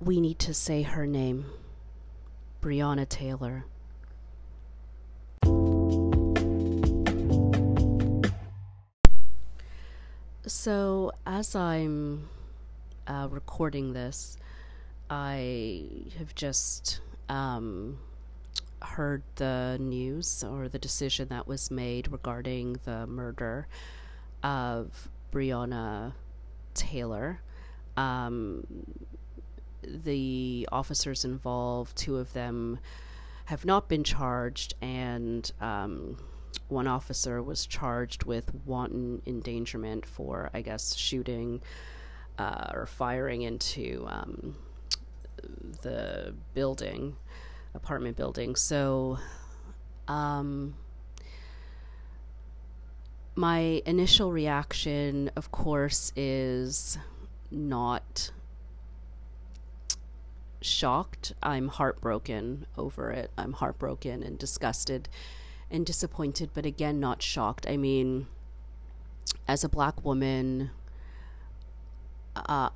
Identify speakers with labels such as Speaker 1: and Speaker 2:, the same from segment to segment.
Speaker 1: we need to say her name Breonna Taylor. So, as I'm uh, recording this, I have just um, heard the news or the decision that was made regarding the murder of Breonna Taylor. Um, the officers involved, two of them have not been charged, and um, one officer was charged with wanton endangerment for, I guess, shooting uh, or firing into um, the building, apartment building. So, um, my initial reaction, of course, is not shocked. I'm heartbroken over it. I'm heartbroken and disgusted and disappointed, but again, not shocked. I mean, as a black woman, uh,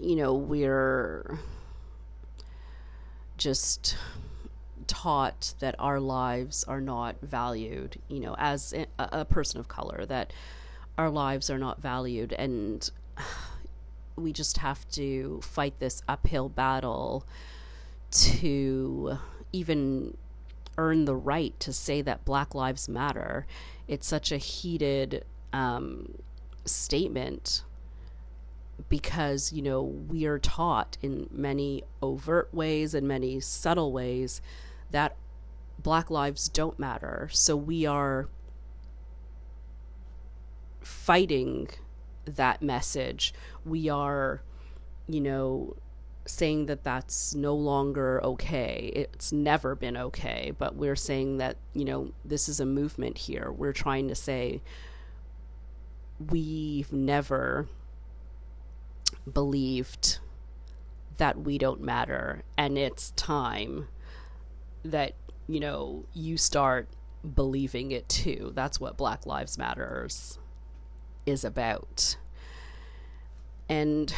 Speaker 1: you know, we're just taught that our lives are not valued, you know, as a, a person of color, that our lives are not valued. And we just have to fight this uphill battle to even earn the right to say that Black Lives Matter. It's such a heated um, statement because, you know, we are taught in many overt ways and many subtle ways that Black lives don't matter. So we are fighting that message. We are, you know, saying that that's no longer okay. It's never been okay, but we're saying that, you know, this is a movement here. We're trying to say we've never believed that we don't matter and it's time that, you know, you start believing it too. That's what Black Lives Matters is about. And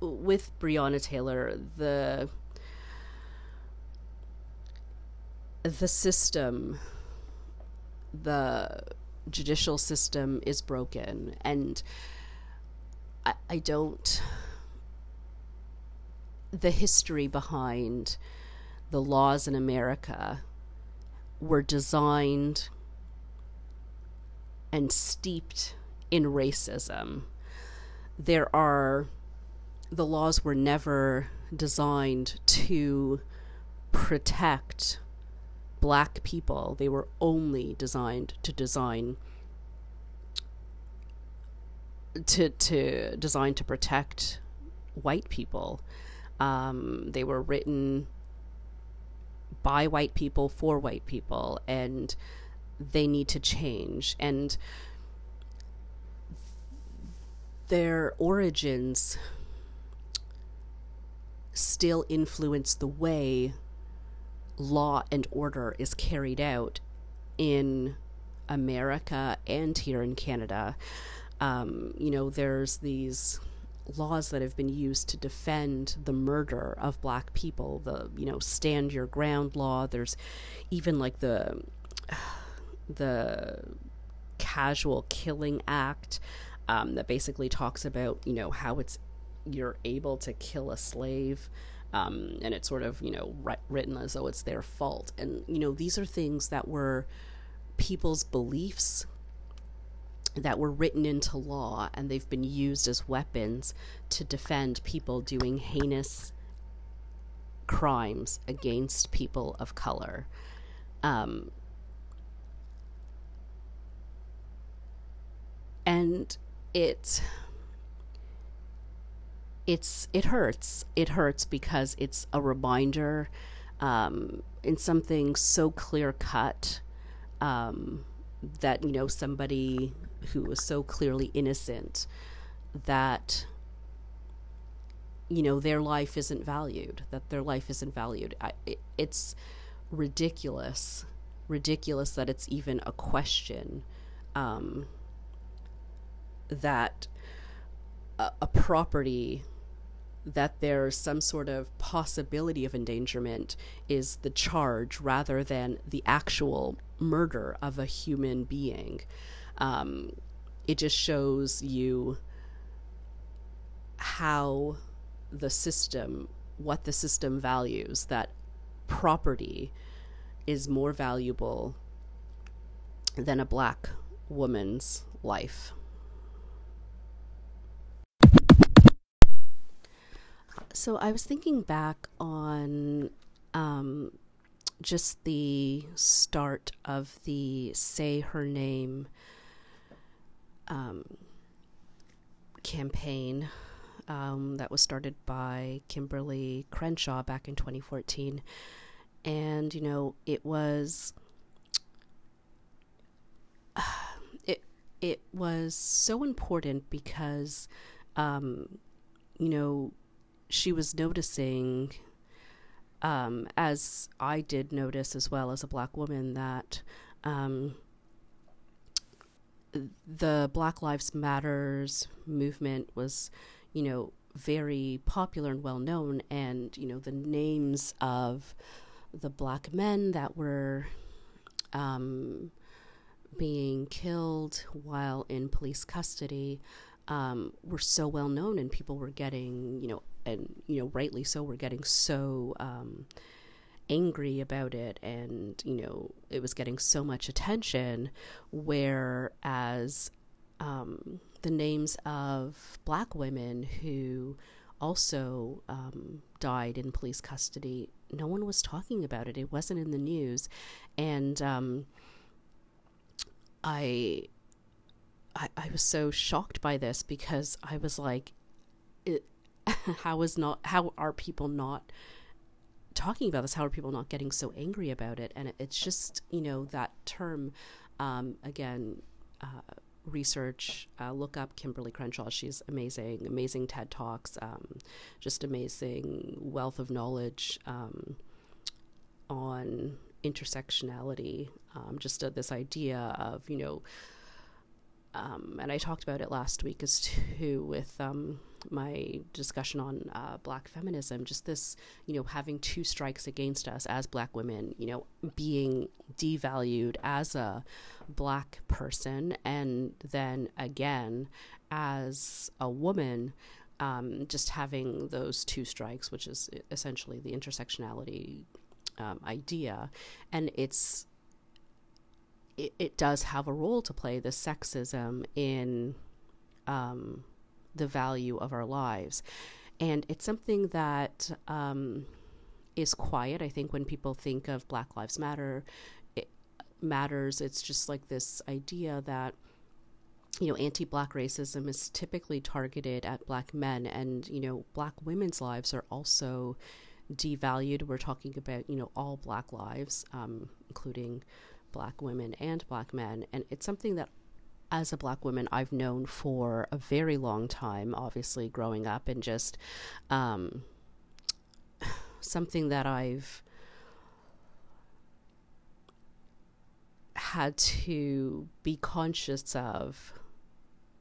Speaker 1: with Breonna Taylor, the the system, the judicial system is broken, and I, I don't. The history behind the laws in America were designed and steeped in racism. There are, the laws were never designed to protect black people, they were only designed to design. To, to design to protect white people. Um, they were written by white people for white people, and they need to change. And their origins still influence the way law and order is carried out in America and here in Canada. Um, you know, there's these laws that have been used to defend the murder of black people the you know stand your ground law there's even like the the casual killing act um, that basically talks about you know how it's you're able to kill a slave um, and it's sort of you know ri- written as though it's their fault. And you know these are things that were people's beliefs that were written into law and they've been used as weapons to defend people doing heinous crimes against people of color. Um, and it it's it hurts. It hurts because it's a reminder um, in something so clear cut um, that you know somebody who was so clearly innocent that you know their life isn't valued that their life isn't valued. I, it, it's ridiculous ridiculous that it's even a question um, that a, a property that there's some sort of possibility of endangerment is the charge rather than the actual murder of a human being. Um, it just shows you how the system, what the system values, that property is more valuable than a black woman's life. So I was thinking back on um, just the start of the Say Her Name um, campaign um, that was started by Kimberly Crenshaw back in 2014. And, you know, it was. it, it was so important because, um, you know, she was noticing, um, as I did notice as well as a black woman, that um, the Black Lives Matters movement was, you know, very popular and well known, and you know the names of the black men that were um, being killed while in police custody um, were so well known, and people were getting, you know, and you know, rightly so, were getting so um, angry about it, and you know, it was getting so much attention. Whereas um, the names of black women who also um, died in police custody, no one was talking about it. It wasn't in the news, and um, I I, I was so shocked by this because I was like, it, how is not how are people not talking about this? How are people not getting so angry about it? And it, it's just you know that term um, again. Uh, research uh, look up kimberly crenshaw she's amazing amazing ted talks um, just amazing wealth of knowledge um, on intersectionality um, just uh, this idea of you know um, and I talked about it last week as too with um, my discussion on uh, black feminism. Just this, you know, having two strikes against us as black women, you know, being devalued as a black person, and then again as a woman. Um, just having those two strikes, which is essentially the intersectionality um, idea, and it's it, it does have a role to play the sexism in um, the value of our lives. And it's something that um, is quiet. I think when people think of black lives matter it matters. It's just like this idea that you know anti-black racism is typically targeted at black men and you know black women's lives are also devalued. We're talking about you know all black lives um, including black women and black men. And it's something that, as a black woman, I've known for a very long time, obviously, growing up, and just um, something that I've had to be conscious of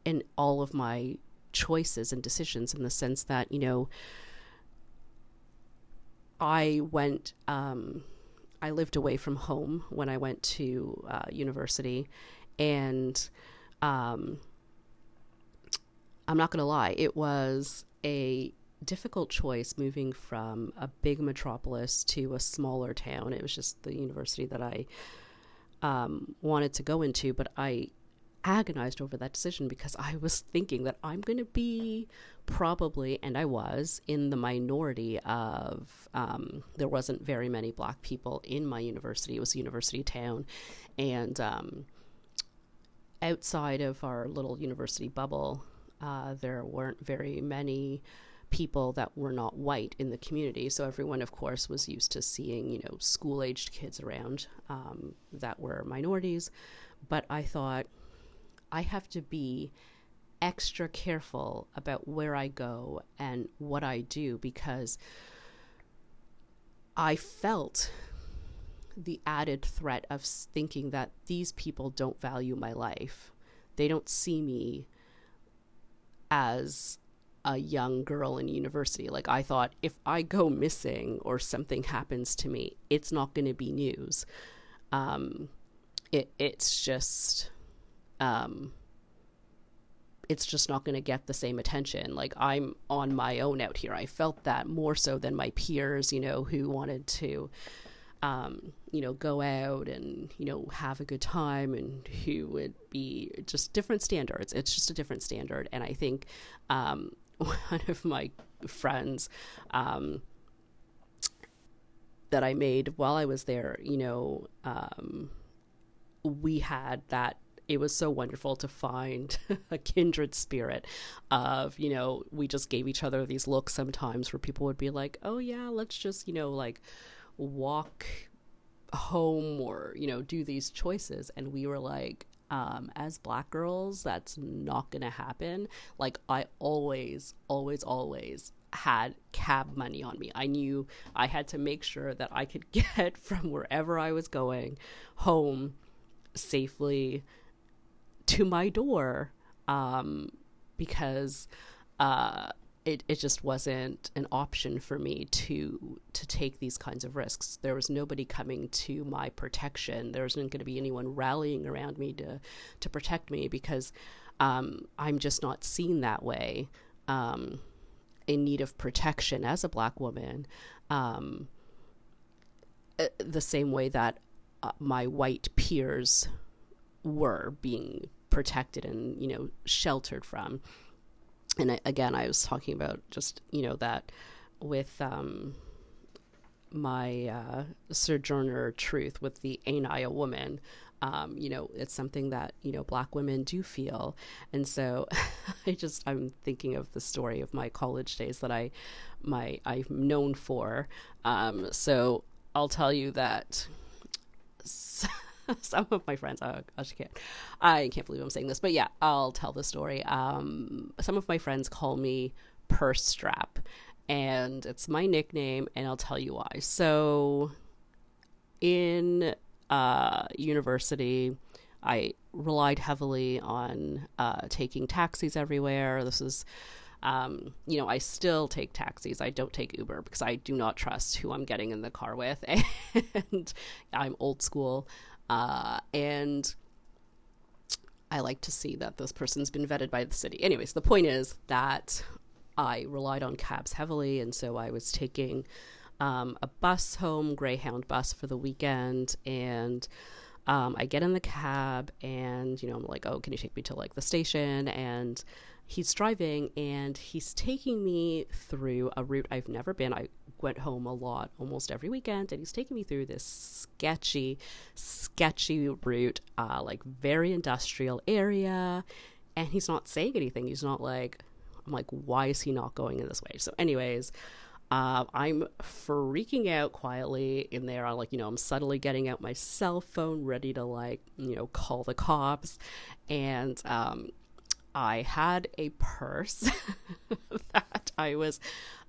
Speaker 1: in all of my choices and decisions in the sense that, you know, I went. Um, I lived away from home when I went to uh, university, and um, I'm not going to lie, it was a difficult choice moving from a big metropolis to a smaller town. It was just the university that I um, wanted to go into, but I agonized over that decision because I was thinking that I'm going to be probably, and I was, in the minority of, um, there wasn't very many black people in my university. It was a university town. And um, outside of our little university bubble, uh, there weren't very many people that were not white in the community. So everyone, of course, was used to seeing, you know, school aged kids around um, that were minorities. But I thought, I have to be extra careful about where I go and what I do because I felt the added threat of thinking that these people don't value my life. They don't see me as a young girl in university. Like I thought if I go missing or something happens to me, it's not going to be news. Um, it it's just um, it's just not going to get the same attention. Like I'm on my own out here. I felt that more so than my peers, you know, who wanted to um, you know, go out and, you know, have a good time and who would be just different standards. It's just a different standard. And I think um, one of my friends um, that I made while I was there, you know, um, we had that it was so wonderful to find a kindred spirit of you know we just gave each other these looks sometimes where people would be like oh yeah let's just you know like walk home or you know do these choices. And we were like um, as black girls that's not gonna happen. Like i always always always had cab money on me. I knew i had to make sure that i could get from wherever i was going home safely to my door um, because uh, it, it just wasn't an option for me to to take these kinds of risks. There was nobody coming to my protection. There wasn't going to be anyone rallying around me to to protect me because um, I'm just not seen that way. Um, in need of protection as a black woman, um, uh, the same way that uh, my white peers were being protected and you know sheltered from. And I, again i was talking about just you know that with um, my uh, sojourner truth with the ain't i a woman um, you know it's something that you know black women do feel. And so i just i'm thinking of the story of my college days that i my i'm known for. Um, so i'll tell you that some of my friends, oh gosh, I can't, I can't believe I'm saying this, but yeah, I'll tell the story. Um, some of my friends call me Purse Strap, and it's my nickname, and I'll tell you why. So, in uh, university, I relied heavily on uh, taking taxis everywhere. This is um, you know, I still take taxis. I don't take Uber because I do not trust who I'm getting in the car with. And I'm old school. Uh, and I like to see that this person's been vetted by the city. Anyways, the point is that I relied on cabs heavily, and so I was taking um, a bus home, Greyhound bus for the weekend, and um, I get in the cab, and you know, I'm like, "Oh, can you take me to like the station?" And he's driving, and he's taking me through a route I've never been. I went home a lot almost every weekend and he's taking me through this sketchy sketchy route uh, like very industrial area and he's not saying anything he's not like i'm like why is he not going in this way so anyways uh, I'm freaking out quietly in there. I'm like, you know, I'm subtly getting out my cell phone, ready to like, you know, call the cops. And um, I had a purse that I was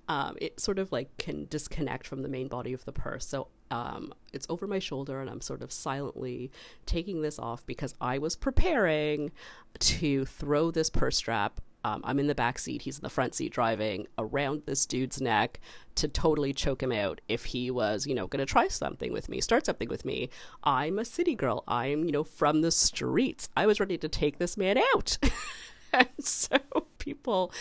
Speaker 1: um, it sort of like can disconnect from the main body of the purse. So um, it's over my shoulder, and I'm sort of silently taking this off because I was preparing to throw this purse strap. Um, I'm in the back seat, he's in the front seat driving around this dude's neck to totally choke him out if he was, you know, going to try something with me, start something with me. I'm a city girl. I'm, you know, from the streets. I was ready to take this man out. so people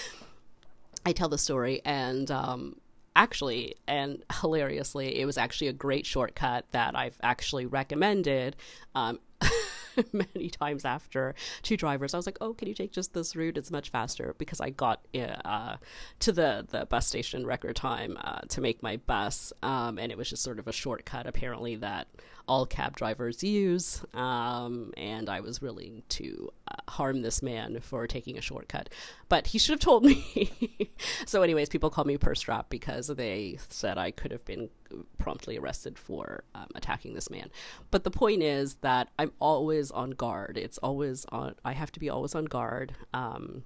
Speaker 1: I tell the story, and um, actually, and hilariously, it was actually a great shortcut that I've actually recommended. Um, many times after two drivers i was like oh can you take just this route it's much faster because i got uh, to the, the bus station record time uh, to make my bus um, and it was just sort of a shortcut apparently that all cab drivers use. Um, and I was willing to uh, harm this man for taking a shortcut. But he should have told me. so, anyways, people call me purse strap because they said I could have been promptly arrested for um, attacking this man. But the point is that I'm always on guard. It's always on, I have to be always on guard. Um,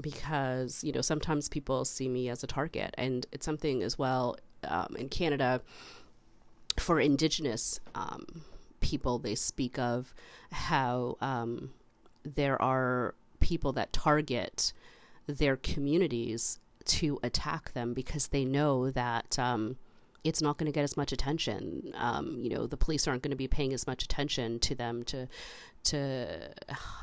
Speaker 1: because you know sometimes people see me as a target and it's something as well um, in canada for indigenous um, people, they speak of how um, there are people that target their communities to attack them because they know that um, it's not going to get as much attention. Um, you know, the police aren't going to be paying as much attention to them to to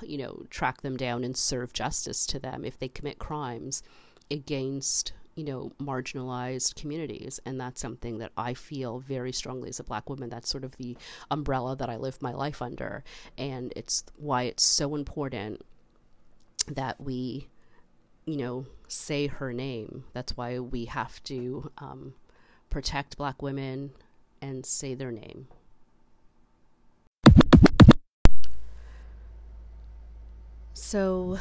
Speaker 1: you know track them down and serve justice to them if they commit crimes against you know marginalized communities. And that's something that i feel very strongly as a black woman. That's sort of the umbrella that i live my life under. And it's why it's so important that we you know say her name. That's why we have to um, protect black women and say their name. So,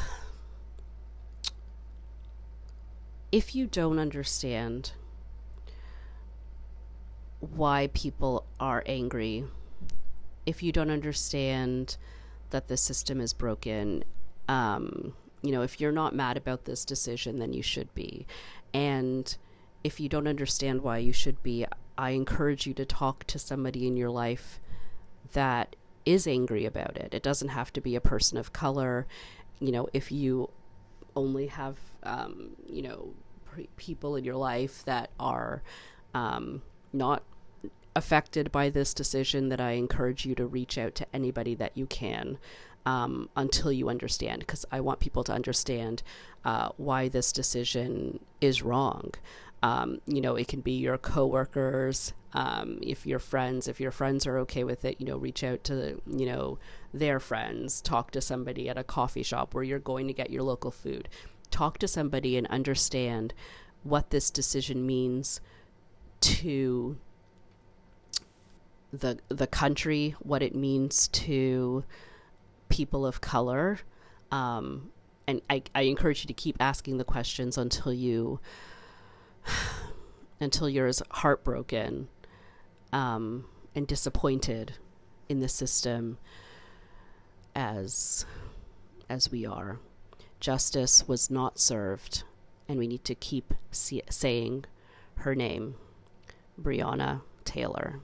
Speaker 1: if you don't understand why people are angry, if you don't understand that the system is broken, um, you know, if you're not mad about this decision, then you should be. And if you don't understand why you should be, I encourage you to talk to somebody in your life that is angry about it. It doesn't have to be a person of color. You know, if you only have, um, you know, pre- people in your life that are um, not affected by this decision, that I encourage you to reach out to anybody that you can. Um, until you understand, because I want people to understand uh, why this decision is wrong. Um, you know, it can be your coworkers, um, if your friends, if your friends are okay with it, you know, reach out to, you know, their friends, talk to somebody at a coffee shop where you're going to get your local food. Talk to somebody and understand what this decision means to the the country, what it means to people of color. Um, and I, I encourage you to keep asking the questions until you until you're as heartbroken um, and disappointed in the system as as we are. Justice was not served, and we need to keep see- saying her name, Breonna Taylor.